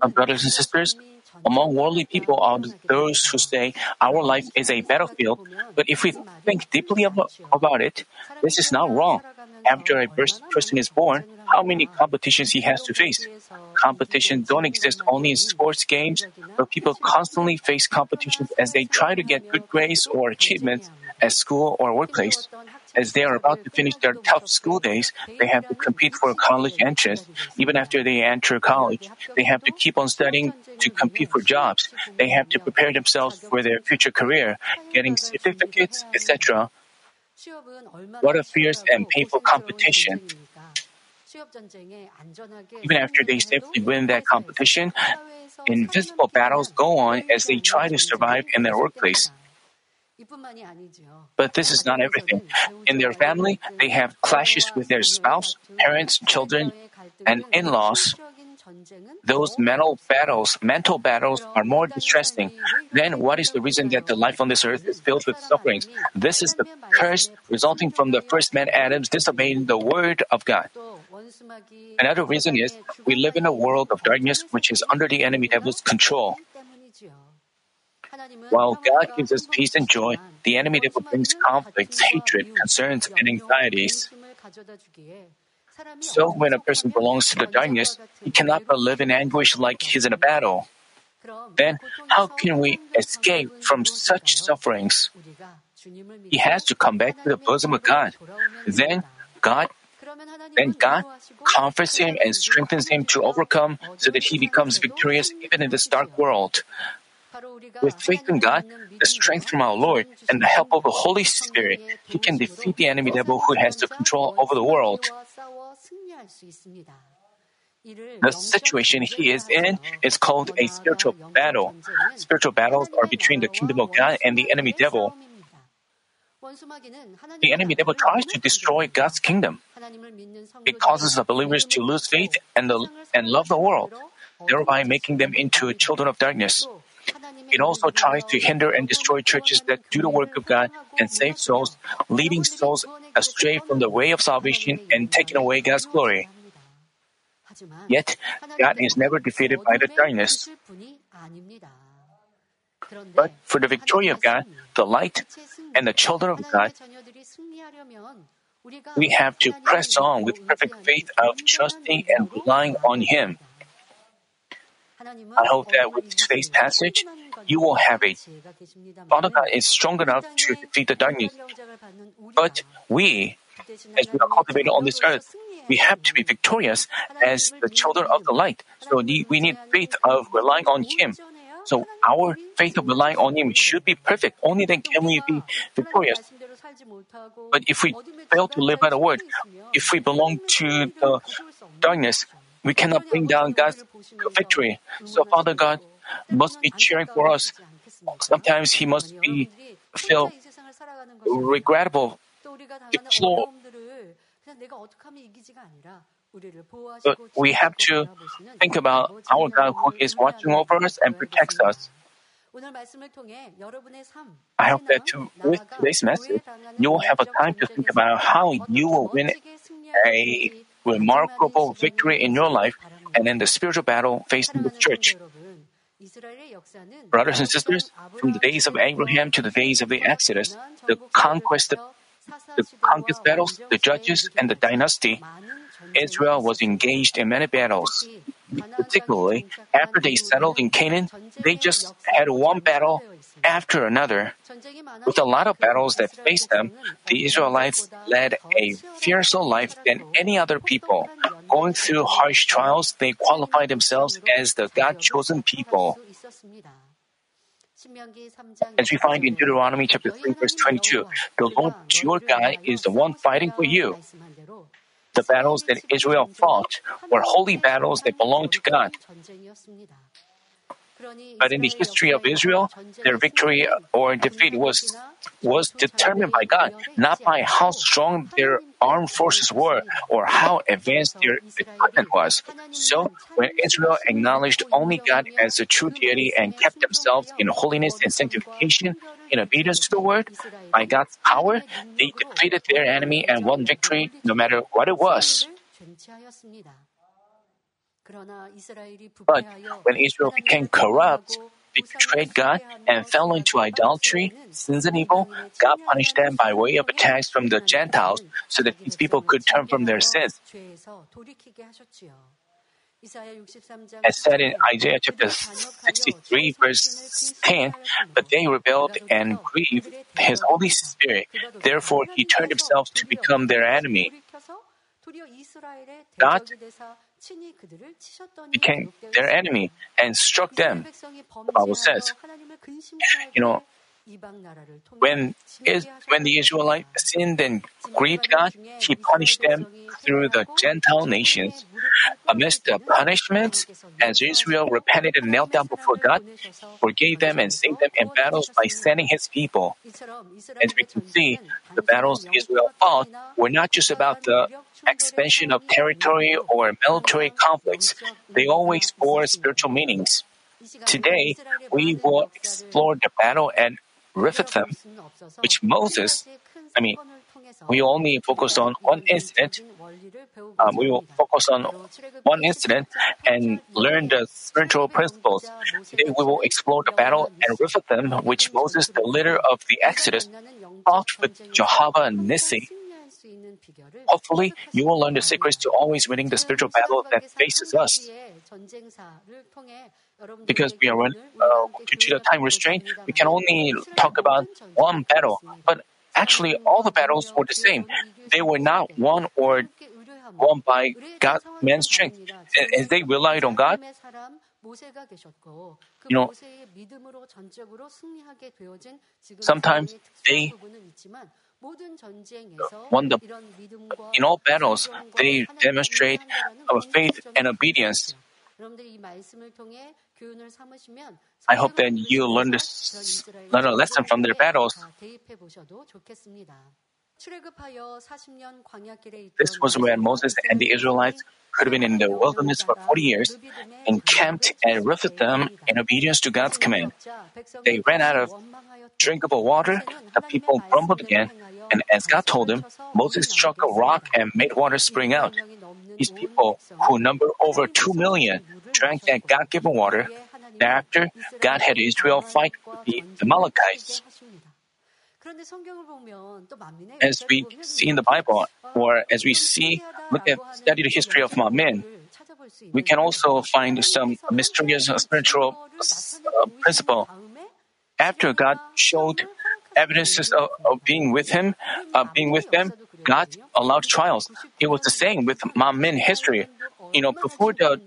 Uh, brothers and sisters, among worldly people are those who say our life is a battlefield, but if we think deeply about, about it, this is not wrong. After a person is born, how many competitions he has to face? Competitions don't exist only in sports games, but people constantly face competitions as they try to get good grades or achievements at school or workplace. As they are about to finish their tough school days, they have to compete for college entrance. Even after they enter college, they have to keep on studying to compete for jobs. They have to prepare themselves for their future career, getting certificates, etc. What a fierce and painful competition. Even after they safely win that competition, invisible battles go on as they try to survive in their workplace. But this is not everything. In their family, they have clashes with their spouse, parents, children, and in laws. Those mental battles, mental battles are more distressing. Then what is the reason that the life on this earth is filled with sufferings? This is the curse resulting from the first man Adam's disobeying the word of God. Another reason is we live in a world of darkness which is under the enemy devil's control. While God gives us peace and joy, the enemy devil brings conflicts, hatred, concerns, and anxieties. So when a person belongs to the darkness, he cannot but live in anguish like he's in a battle. Then how can we escape from such sufferings? He has to come back to the bosom of God. Then God then God comforts him and strengthens him to overcome so that he becomes victorious even in this dark world. With faith in God, the strength from our Lord, and the help of the Holy Spirit, he can defeat the enemy devil who has the control over the world. The situation he is in is called a spiritual battle. Spiritual battles are between the kingdom of God and the enemy devil. The enemy devil tries to destroy God's kingdom. It causes the believers to lose faith and, the, and love the world, thereby making them into children of darkness. It also tries to hinder and destroy churches that do the work of God and save souls, leading souls astray from the way of salvation and taking away God's glory. Yet, God is never defeated by the darkness. But for the victory of God, the light, and the children of God, we have to press on with perfect faith of trusting and relying on Him. I hope that with today's passage, you will have it. Father God is strong enough to defeat the darkness. But we, as we are cultivated on this earth, we have to be victorious as the children of the light. So we need faith of relying on Him. So our faith of relying on Him should be perfect. Only then can we be victorious. But if we fail to live by the word, if we belong to the darkness, we cannot bring down God's victory. So Father God must be cheering for us. Sometimes He must be feel regrettable, deplore. But we have to think about our God who is watching over us and protects us. I hope that to, with today's message, you will have a time to think about how you will win a remarkable victory in your life and in the spiritual battle facing the church. Brothers and sisters, from the days of Abraham to the days of the Exodus, the conquest, the conquest battles, the judges, and the dynasty, Israel was engaged in many battles. Particularly, after they settled in Canaan, they just had one battle after another. With a lot of battles that faced them, the Israelites led a fiercer life than any other people. Going through harsh trials, they qualified themselves as the God chosen people. As we find in Deuteronomy chapter 3 verse 22, the Lord your God is the one fighting for you. The battles that Israel fought were holy battles that belonged to God. But in the history of Israel, their victory or defeat was, was determined by God, not by how strong their armed forces were or how advanced their equipment was. So, when Israel acknowledged only God as the true deity and kept themselves in holiness and sanctification in obedience to the word, by God's power, they defeated their enemy and won victory no matter what it was. But when Israel became corrupt, betrayed God, and fell into idolatry, sins, and evil, God punished them by way of attacks from the Gentiles so that these people could turn from their sins. As said in Isaiah chapter 63, verse 10, but they rebelled and grieved his Holy Spirit. Therefore, he turned himself to become their enemy. God became their enemy and struck them. The Bible says, you know, when is when the Israelites sinned and grieved God, He punished them through the Gentile nations. Amidst the punishments, as Israel repented and knelt down before God, forgave them and saved them in battles by sending His people. As we can see, the battles Israel fought were not just about the expansion of territory or military conflicts. They always bore spiritual meanings. Today, we will explore the battle at Rephidim, which Moses, I mean, we only focus on one incident. Um, we will focus on one incident and learn the spiritual principles. Today we will explore the battle at Rephidim, which Moses, the leader of the Exodus, fought with Jehovah Nissi. Hopefully, you will learn the secrets to always winning the spiritual battle that faces us. Because we are uh, due to the time restraint, we can only talk about one battle. But actually, all the battles were the same. They were not won or won by God, man's strength. As they relied on God, you know, sometimes they won the, in all battles, they demonstrate our faith and obedience. I hope that you learn, this, learn a lesson from their battles. This was when Moses and the Israelites could have been in the wilderness for 40 years, encamped at Rephidim in obedience to God's command. They ran out of drinkable water, the people grumbled again, and as God told him, Moses struck a rock and made water spring out. These people, who number over 2 million, drank that God given water. Thereafter, God had Israel fight with the Amalekites. As we see in the Bible, or as we see, look at study the history of Manmin, we can also find some mysterious spiritual uh, principle. After God showed evidences of, of being with Him, uh, being with them, God allowed trials. It was the same with Manmin history. You know, before the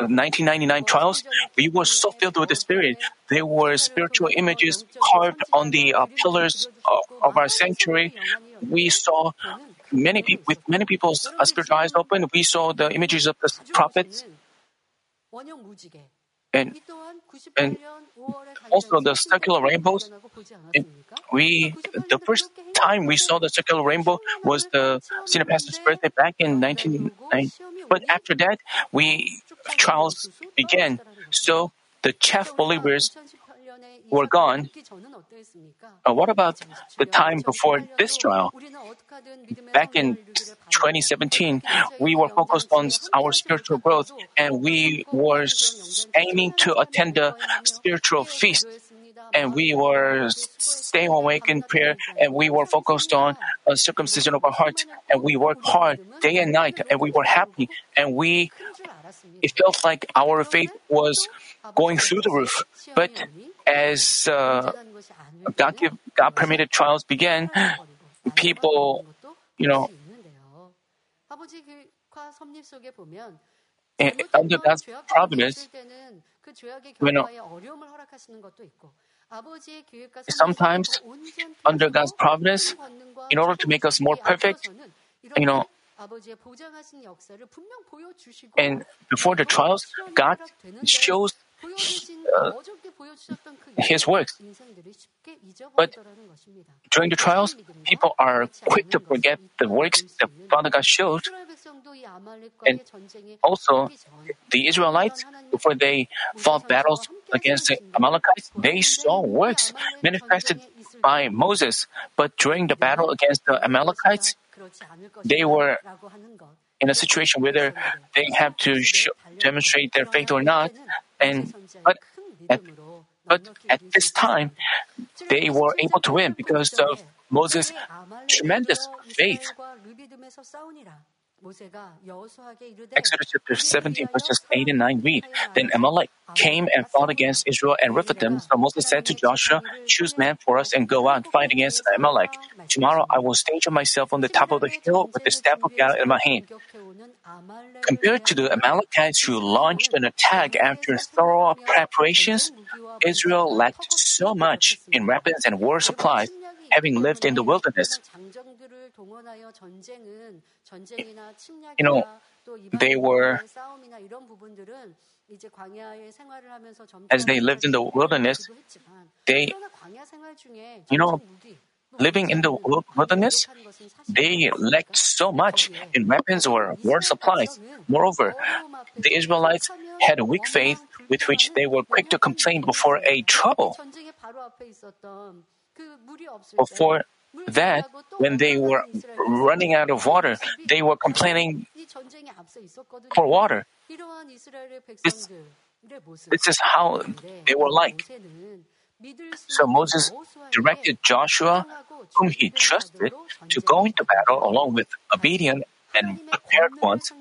1999 trials, we were so filled with the Spirit. There were spiritual images carved on the uh, pillars of, of, our sanctuary. We saw many people with many people's uh, spiritual eyes open. We saw the images of the prophets. And, and also the circular rainbows. And we the first time we saw the circular rainbow was the senior pastor's birthday back in 1990. But after that, we trials began. So the chaff believers were gone. Uh, what about the time before this trial? Back in 2017, we were focused on our spiritual growth and we were aiming to attend the spiritual feast. And we were staying awake in prayer, and we were focused on circumcision of our heart, and we worked hard day and night, and we were happy, and we it felt like our faith was going through the roof. But as uh, God give, God permitted trials began, people, you know, under God's providence, know, Sometimes, under God's providence, in order to make us more perfect, you know, and before the trials, God shows uh, His works. But during the trials, people are quick to forget the works that Father God showed. And also, the Israelites, before they fought battles against the Amalekites, they saw works manifested by Moses. But during the battle against the Amalekites, they were in a situation where they have to show, demonstrate their faith or not. And but at, but at this time, they were able to win because of Moses' tremendous faith. Exodus chapter 17, verses 8 and 9 read Then Amalek came and fought against Israel and Rephidim. So Moses said to Joshua, Choose men for us and go out, fight against Amalek. Tomorrow I will station myself on the top of the hill with the staff of God in my hand. Compared to the Amalekites who launched an attack after thorough preparations, Israel lacked so much in weapons and war supplies, having lived in the wilderness. You know, they were, as they lived in the wilderness, they, you know, living in the wilderness, they lacked so much in weapons or war supplies. Moreover, the Israelites had a weak faith with which they were quick to complain before a trouble. Before that, when they were running out of water, they were complaining for water. This, this is how they were like. So Moses directed Joshua, whom he trusted, to go into battle along with obedient and prepared ones.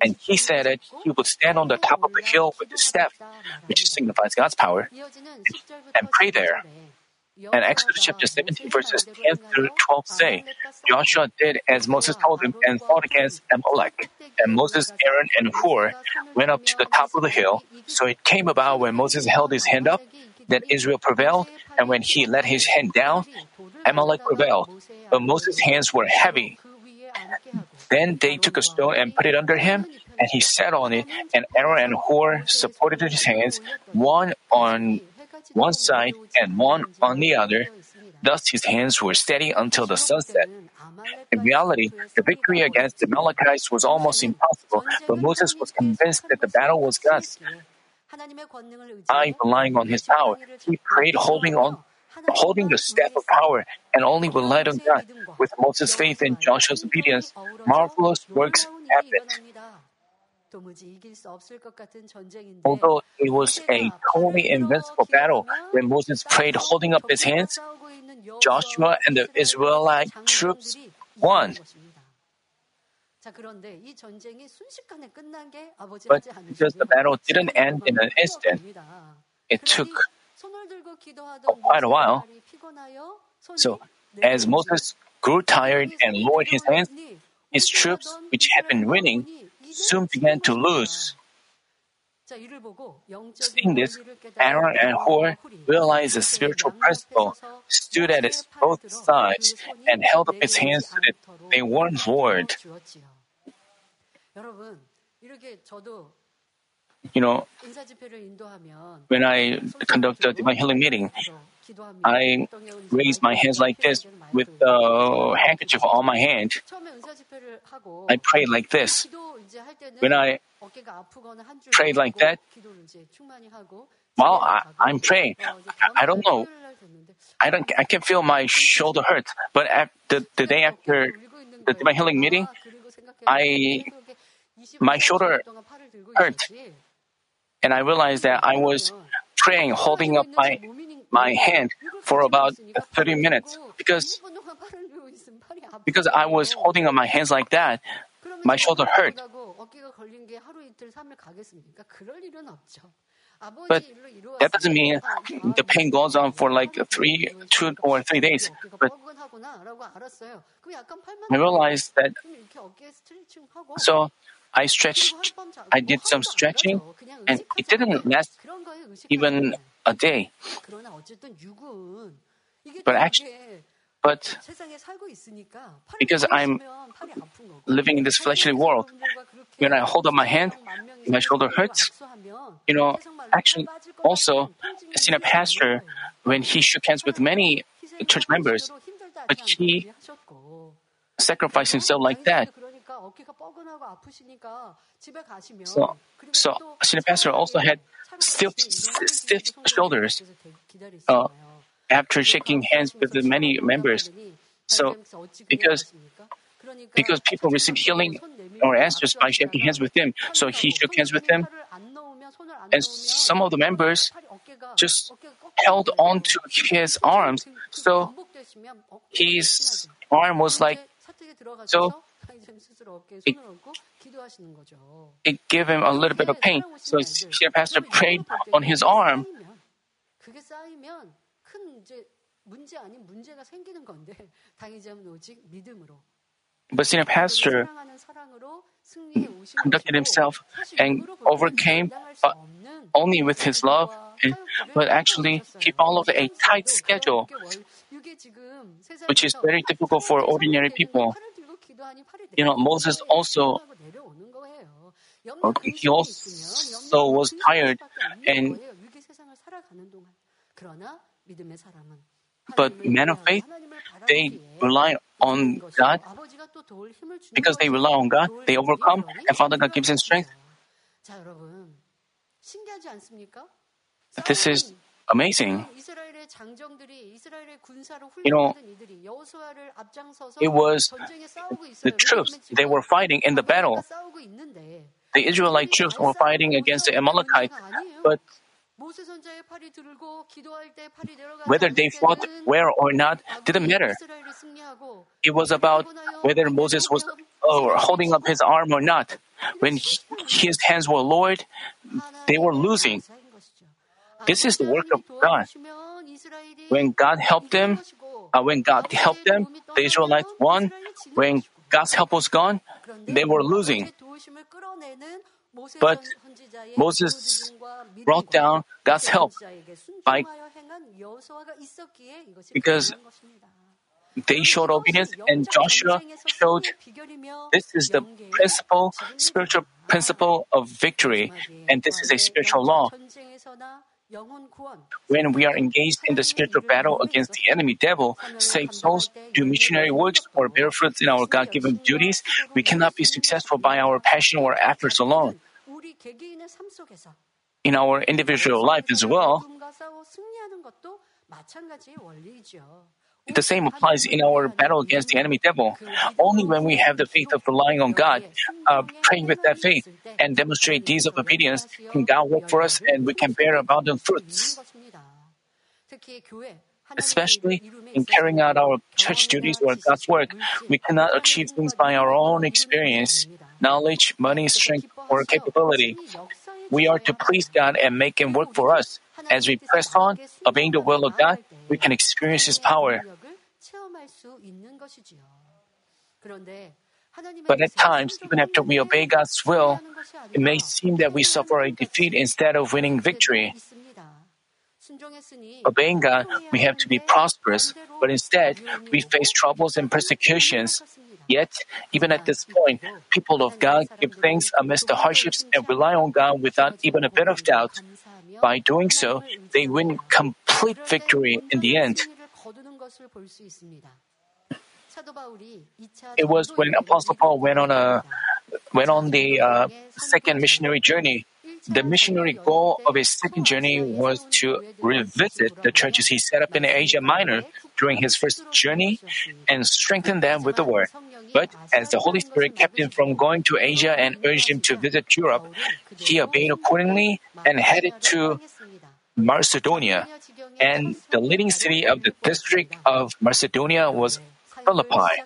And he said that he would stand on the top of the hill with his staff, which signifies God's power, and pray there. And Exodus chapter 17 verses 10 through 12 say, Joshua did as Moses told him and fought against Amalek. And Moses, Aaron, and Hur went up to the top of the hill. So it came about when Moses held his hand up that Israel prevailed, and when he let his hand down, Amalek prevailed. But Moses' hands were heavy. Then they took a stone and put it under him, and he sat on it, and Aaron and Hur supported his hands, one on one side and one on the other. Thus his hands were steady until the sunset. In reality, the victory against the Amalekites was almost impossible, but Moses was convinced that the battle was God's. I, relying on his power, he prayed holding on holding the staff of power and only relied on God. With Moses' faith and Joshua's obedience, marvelous works happened. Although it was a totally invincible battle, when Moses prayed holding up his hands, Joshua and the Israelite troops won. But because the battle didn't end in an instant, it took quite a while. So, as Moses grew tired and lowered his hands, his troops, which had been winning, soon began to lose. Seeing this, Aaron and Hur realized the spiritual principle, stood at its both sides, and held up his hands to that they weren't lowered. You know, when I conduct a divine healing meeting, I raise my hands like this with the handkerchief on my hand. I pray like this. When I pray like that, while I, am praying, I, I, don't know. I don't. I can feel my shoulder hurt. But at the, the day after the divine healing meeting, I my shoulder hurt, and I realized that I was praying, holding up my my hand for about 30 minutes because because I was holding up my hands like that, my shoulder hurt. But that doesn't mean the pain goes on for like three, two or three days. But I realized that. So I stretched, I did some stretching, and it didn't last even a day. But actually, but because I'm living in this fleshly world, when I hold up my hand, my shoulder hurts. You know, actually, also, i seen a pastor when he shook hands with many church members, but he sacrificed himself like that. So, so pastor also had stiff, stiff shoulders uh, after shaking hands with the many members. So, because because people receive healing or answers by shaking hands with him. So he shook hands with them, and some of the members just held on to his arms. So his arm was like so it gave him a little bit of pain. So senior pastor prayed on his arm. But senior pastor conducted himself and overcame uh, only with his love, and, but actually he followed a tight schedule, which is very difficult for ordinary people. You know, Moses also he also was tired and but men of faith they rely on God because they rely on God they overcome and Father God gives them strength. this is amazing you know, it was the troops, they were fighting in the battle. The Israelite troops were fighting against the Amalekites, but whether they fought where or not didn't matter. It was about whether Moses was uh, holding up his arm or not. When he, his hands were lowered, they were losing. This is the work of God. When God helped them, uh, when God helped them, the Israelites won. When God's help was gone, they were losing. But Moses brought down God's help by because they showed obedience and Joshua showed this is the principle, spiritual principle of victory, and this is a spiritual law. When we are engaged in the spiritual battle against the enemy devil, save souls, do missionary works, or bear fruits in our God given duties, we cannot be successful by our passion or efforts alone. In our individual life as well, the same applies in our battle against the enemy devil. Only when we have the faith of relying on God, uh, praying with that faith, and demonstrate deeds of obedience, can God work for us and we can bear abundant fruits. Especially in carrying out our church duties or God's work, we cannot achieve things by our own experience, knowledge, money, strength, or capability. We are to please God and make Him work for us. As we press on, obeying the will of God, we can experience His power. But at times, even after we obey God's will, it may seem that we suffer a defeat instead of winning victory. Obeying God, we have to be prosperous, but instead, we face troubles and persecutions. Yet, even at this point, people of God give thanks amidst the hardships and rely on God without even a bit of doubt. By doing so, they win complete victory in the end. It was when Apostle Paul went on a went on the uh, second missionary journey. The missionary goal of his second journey was to revisit the churches he set up in Asia Minor during his first journey and strengthen them with the word. But as the Holy Spirit kept him from going to Asia and urged him to visit Europe, he obeyed accordingly and headed to Macedonia. And the leading city of the district of Macedonia was Philippi.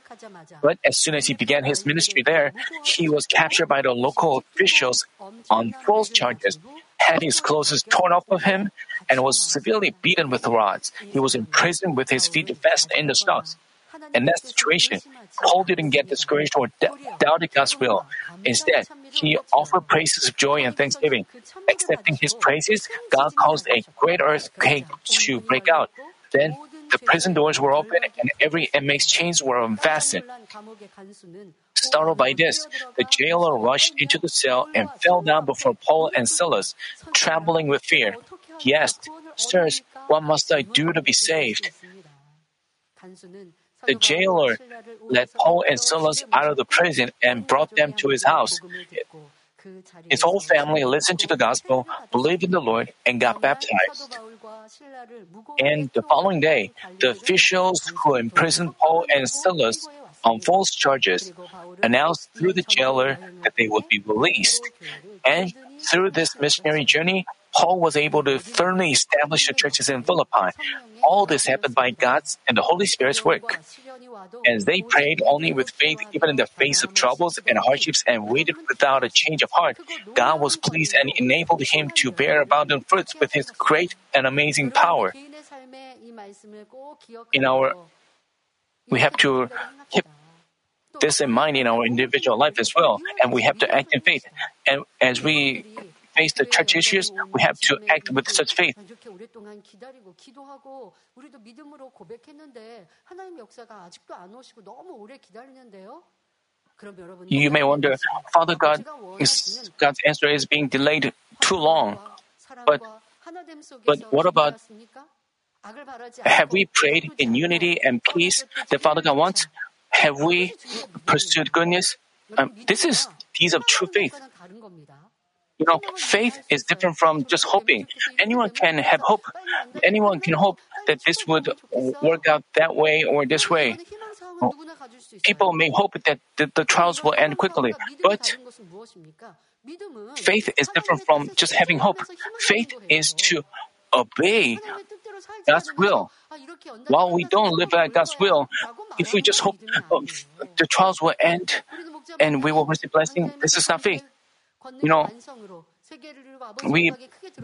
But as soon as he began his ministry there, he was captured by the local officials on false charges, had his clothes torn off of him, and was severely beaten with rods. He was imprisoned with his feet fastened in the stocks. In that situation, Paul didn't get discouraged or d- doubted God's will. Instead, he offered praises of joy and thanksgiving. Accepting his praises, God caused a great earthquake to break out. Then the prison doors were opened and every inmate's chains were unfastened. Startled by this, the jailer rushed into the cell and fell down before Paul and Silas, trembling with fear. He asked, Sirs, what must I do to be saved? The jailer led Paul and Silas out of the prison and brought them to his house. His whole family listened to the gospel, believed in the Lord, and got baptized. And the following day, the officials who imprisoned Paul and Silas on false charges, announced through the jailer that they would be released. And through this missionary journey, Paul was able to firmly establish the churches in Philippi. All this happened by God's and the Holy Spirit's work. As they prayed only with faith, even in the face of troubles and hardships, and waited without a change of heart, God was pleased and enabled him to bear abundant fruits with his great and amazing power. In our, we have to keep this in mind in our individual life as well, and we have to act in faith. And as we face the church issues, we have to act with such faith. You may wonder, Father God, God's answer is being delayed too long. But, but what about have we prayed in unity and peace that Father God wants? Have we pursued goodness? Um, this is deeds of true faith. You know, faith is different from just hoping. Anyone can have hope. Anyone can hope that this would work out that way or this way. People may hope that the, the trials will end quickly, but faith is different from just having hope. Faith is to obey God's will. While we don't live by God's will, if we just hope the trials will end and we will receive blessing, this is not faith. You know, we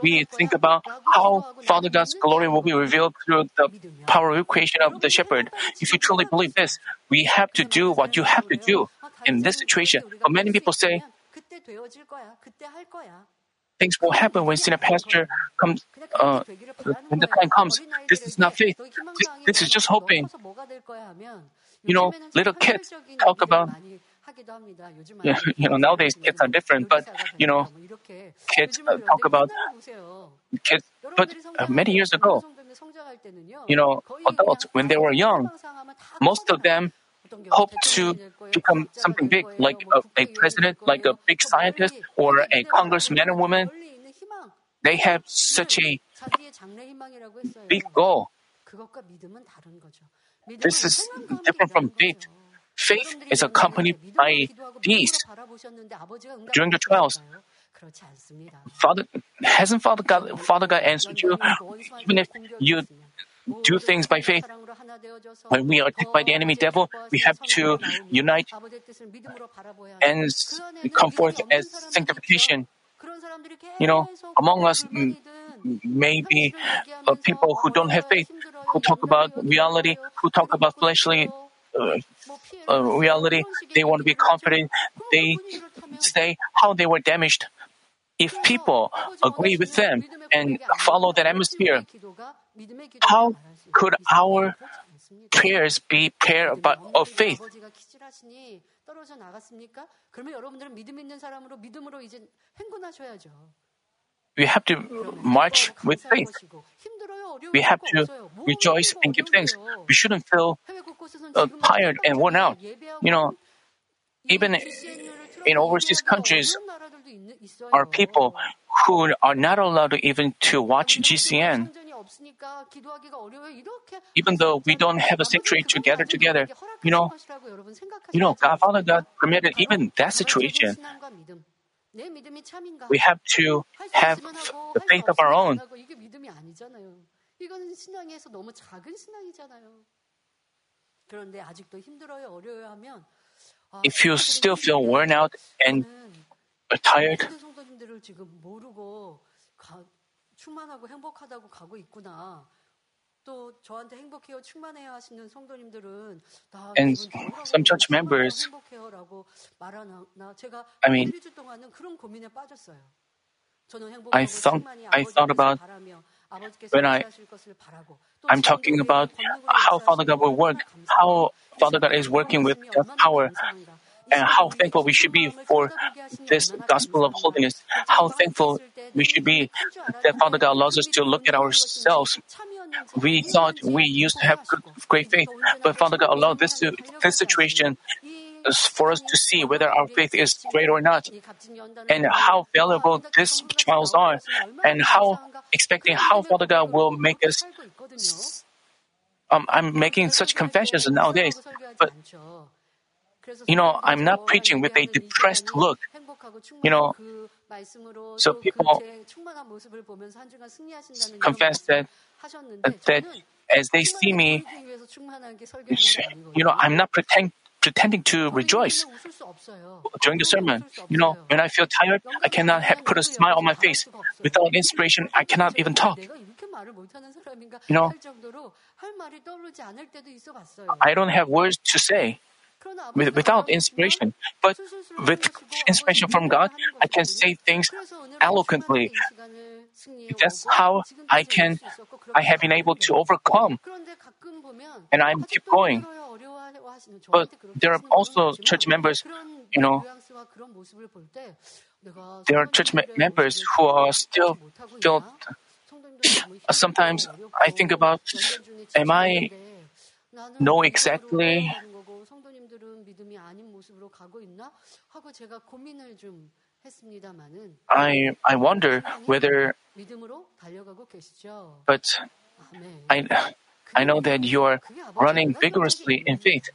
we think about how Father God's glory will be revealed through the power of creation of the shepherd. If you truly believe this, we have to do what you have to do in this situation. But many people say things will happen when senior pastor comes. Uh, when the time comes, this is not faith. This, this is just hoping. You know, little kids talk about you know, nowadays kids are different, but you know, kids uh, talk about kids. But uh, many years ago, you know, adults when they were young, most of them hope to become something big, like a, a president, like a big scientist, or a congressman or woman. They have such a big goal. This is different from faith. Faith is accompanied by deeds. During the trials, Father hasn't Father God Father God answered you even if you do things by faith. When we are attacked by the enemy devil, we have to unite and come forth as sanctification. You know, among us may be uh, people who don't have faith, who talk about reality, who talk about fleshly uh, uh, reality. They want to be confident. They say how they were damaged. If people agree with them and follow that atmosphere, how could our prayers be prayer of faith? We have to march with faith. We have to rejoice and give thanks. We shouldn't feel uh, tired and worn out. You know, even in overseas countries, are people who are not allowed even to watch GCN. Even though we don't have a sanctuary to gather together, you know, you know, God, Father God permitted even that situation. We have to have the faith of our own. If you still feel worn out and tired, 충만하고 행복하다고 가고 있구나. 또 저한테 행복해요, 충만해요 하시는 성도님들은 and some church members I mean I thought I thought about when I I'm talking about how Father God will work, how Father God is working with God's power, and how thankful we should be for this gospel of holiness. How thankful we should be that Father God allows us to look at ourselves. We thought we used to have good, great faith, but Father God allowed this this situation for us to see whether our faith is great or not, and how valuable these trials are, and how expecting how Father God will make us. Um, I'm making such confessions nowadays, but you know, I'm not preaching with a depressed look. You know, so people confess that that as they see me, you know, I'm not pretend, pretending to rejoice during the sermon. You know, when I feel tired, I cannot have, put a smile on my face. Without inspiration, I cannot even talk. You know, I don't have words to say without inspiration. But with inspiration from God, I can say things eloquently. That's how I can, I have been able to overcome. And I'm keep going. But there are also church members, you know, there are church members who are still feel. Sometimes I think about, am I know exactly I I wonder whether but I I know that you are running vigorously in faith.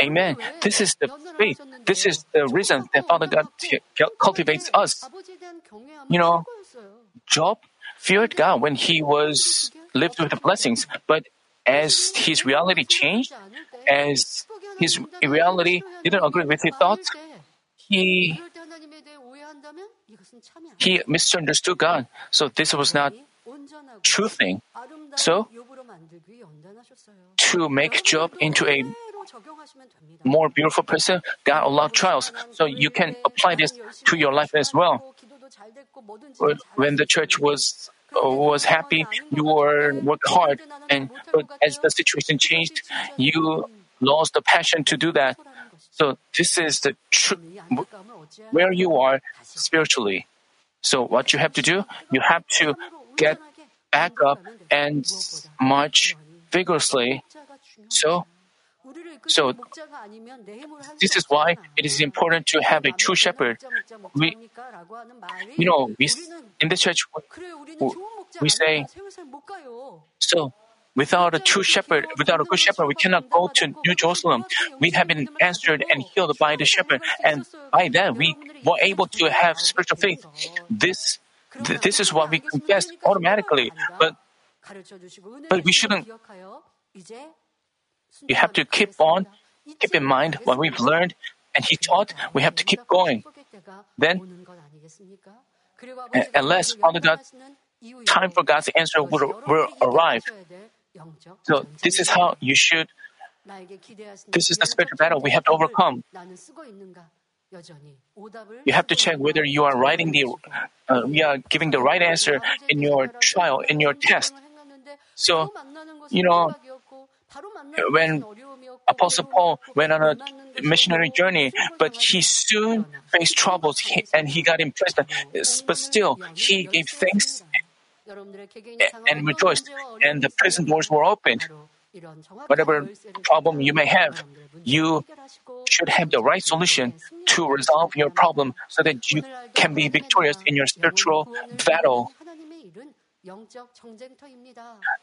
Amen. This is the faith. This is the reason that Father God cultivates us. You know, Job feared God when he was lived with the blessings, but as his reality changed, as his reality didn't agree with his thoughts, he he misunderstood God. So this was not true thing. So to make Job into a more beautiful person, God allowed trials. So you can apply this to your life as well. When the church was was happy, you were work hard, and but as the situation changed, you lost the passion to do that. So this is the tr- where you are spiritually. So what you have to do, you have to get back up and march vigorously. So, so this is why it is important to have a true shepherd. We, you know, we in the church we say, so Without a true shepherd, without a good shepherd, we cannot go to New Jerusalem. We have been answered and healed by the shepherd, and by that we were able to have spiritual faith. This, th- this is what we confess automatically, but but we shouldn't. You have to keep on, keep in mind what we've learned, and He taught. We have to keep going. Then, unless Father God, time for God's answer will, will arrive. So this is how you should. This is the spiritual battle we have to overcome. You have to check whether you are writing the, uh, we are giving the right answer in your trial, in your test. So, you know, when Apostle Paul went on a missionary journey, but he soon faced troubles and he got impressed. But still, he gave thanks and rejoiced, and the prison doors were opened. Whatever problem you may have, you should have the right solution to resolve your problem so that you can be victorious in your spiritual battle.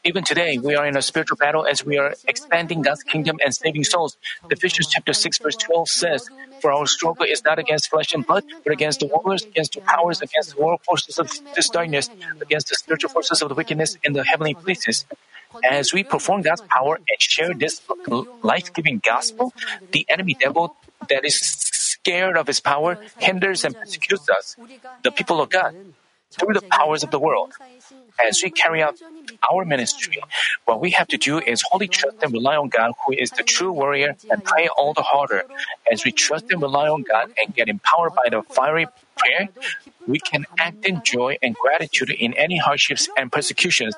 Even today, we are in a spiritual battle as we are expanding God's kingdom and saving souls. Ephesians chapter 6 verse 12 says, For our struggle is not against flesh and blood, but against the rulers, against the powers, against the world forces of this darkness, against the spiritual forces of the wickedness in the heavenly places. As we perform God's power and share this life-giving gospel, the enemy devil that is scared of his power hinders and persecutes us, the people of God, through the powers of the world. As we carry out our ministry, what we have to do is wholly trust and rely on God, who is the true warrior, and pray all the harder. As we trust and rely on God and get empowered by the fiery prayer, we can act in joy and gratitude in any hardships and persecutions.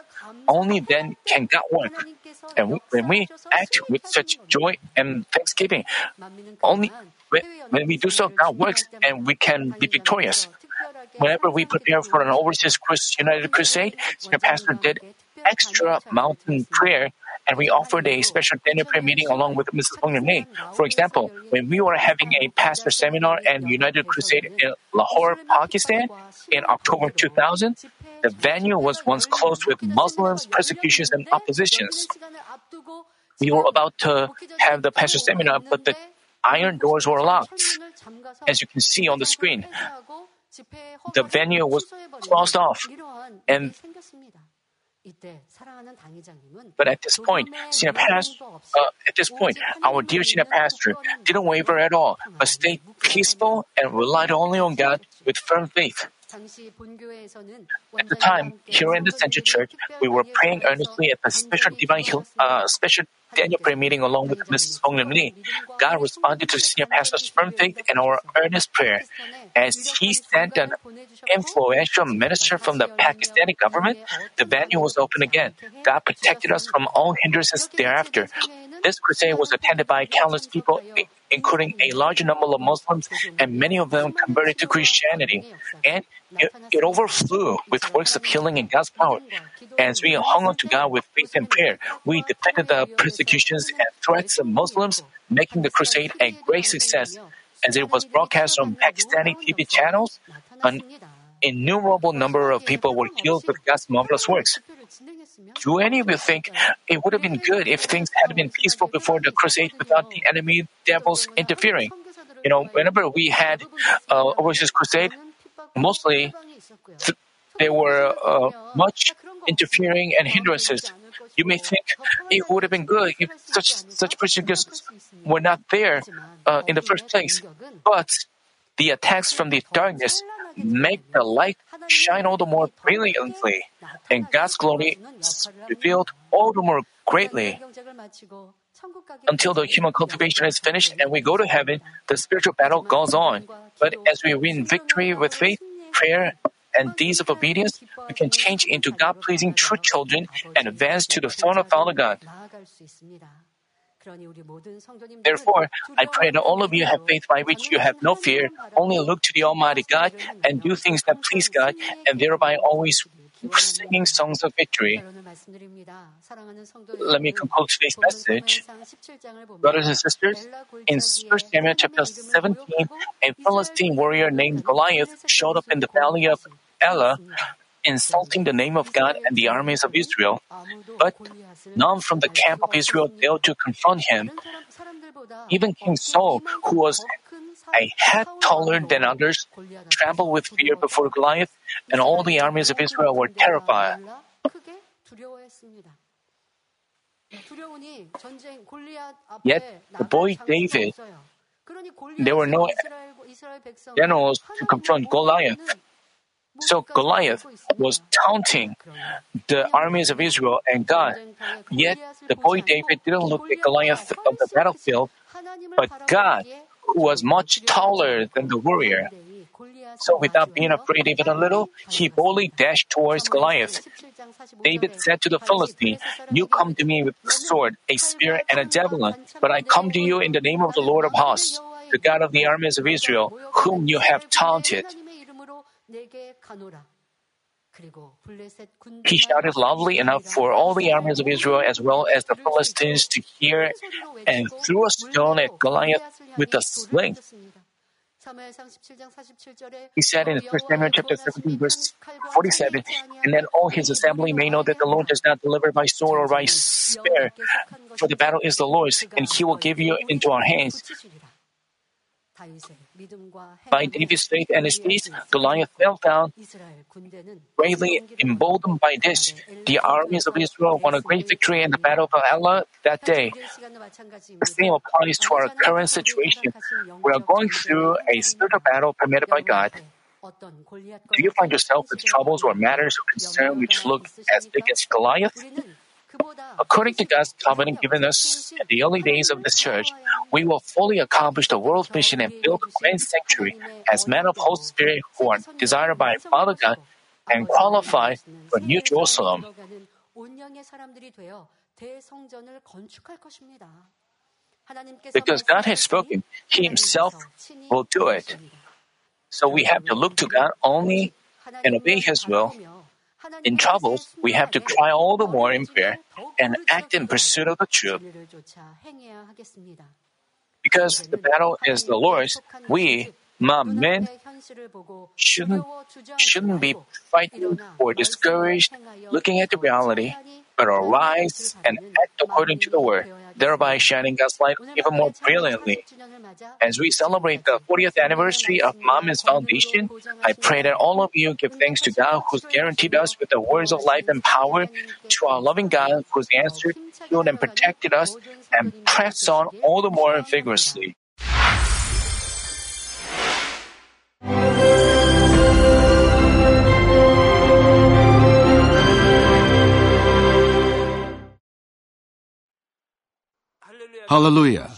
Only then can God work. And when we act with such joy and thanksgiving, only when we do so, God works and we can be victorious. Whenever we prepare for an overseas United Crusade, Senior Pastor did extra mountain prayer and we offered a special dinner prayer meeting along with Mrs. Bong Lee. For example, when we were having a pastor seminar and United Crusade in Lahore, Pakistan in October 2000, the venue was once closed with Muslims, persecutions, and oppositions. We were about to have the pastor seminar, but the iron doors were locked. As you can see on the screen, the venue was closed off, and but at this point, senior pastor, uh, at this point, our dear senior pastor didn't waver at all, but stayed peaceful and relied only on God with firm faith. At the time, here in the Central Church, we were praying earnestly at the special divine uh, special Daniel prayer meeting along with Mrs. Hong Lim Lee. God responded to senior pastor's firm faith and our earnest prayer. As he sent an influential minister from the Pakistani government, the venue was open again. God protected us from all hindrances thereafter. This crusade was attended by countless people, including a large number of Muslims, and many of them converted to Christianity. And it, it overflew with works of healing and God's power. As we hung on to God with faith and prayer, we defended the persecutions and threats of Muslims, making the crusade a great success. As it was broadcast on Pakistani TV channels, an innumerable number of people were healed with God's marvelous works. Do any of you think it would have been good if things had been peaceful before the crusade without the enemy devils interfering? You know, whenever we had uh, overseas crusade, mostly th- there were uh, much interfering and hindrances. You may think it would have been good if such such persecutions were not there uh, in the first place, but the attacks from the darkness make the light shine all the more brilliantly, and God's glory is revealed all the more greatly. Until the human cultivation is finished and we go to heaven, the spiritual battle goes on. But as we win victory with faith, prayer, and deeds of obedience, we can change into God pleasing true children and advance to the throne of Father God. Therefore, I pray that all of you have faith by which you have no fear, only look to the Almighty God and do things that please God, and thereby always singing songs of victory. Let me conclude today's message. Brothers and sisters, in 1 Samuel chapter 17, a Philistine warrior named Goliath showed up in the valley of Elah insulting the name of God and the armies of Israel. But none from the camp of Israel dared to confront him. Even King Saul, who was a head taller than others, trembled with fear before Goliath, and all the armies of Israel were terrified. Yet the boy David, there were no generals to confront Goliath. So Goliath was taunting the armies of Israel and God. Yet the boy David didn't look at Goliath of the battlefield, but God, who was much taller than the warrior. So without being afraid even a little, he boldly dashed towards Goliath. David said to the Philistine, You come to me with a sword, a spear, and a javelin, but I come to you in the name of the Lord of hosts, the God of the armies of Israel, whom you have taunted. He shouted loudly enough for all the armies of Israel as well as the Philistines to hear and threw a stone at Goliath with a sling. He said in 1 Samuel chapter 17, verse 47, And then all his assembly may know that the Lord does not deliver by sword or by spear, for the battle is the Lord's, and he will give you into our hands. By David's faith and his deeds, Goliath fell down. Greatly emboldened by this, the armies of Israel won a great victory in the Battle of Elah that day. The same applies to our current situation. We are going through a spiritual battle permitted by God. Do you find yourself with troubles or matters of concern which look as big as Goliath? According to God's covenant given us in the early days of this church, we will fully accomplish the world's mission and build a grand sanctuary as men of Holy Spirit who are desired by Father God and qualified for New Jerusalem. Because God has spoken, He Himself will do it. So we have to look to God only and obey His will. In troubles, we have to cry all the more in prayer and act in pursuit of the truth. Because the battle is the Lord's, we, men, shouldn't, shouldn't be frightened or discouraged looking at the reality, but arise and act according to the word, thereby shining God's light even more brilliantly. As we celebrate the 40th anniversary of Manmin's foundation, I pray that all of you give thanks to God who's guaranteed us with the words of life and power, to our loving God who's answered, healed, and protected us, and press on all the more vigorously. Hallelujah.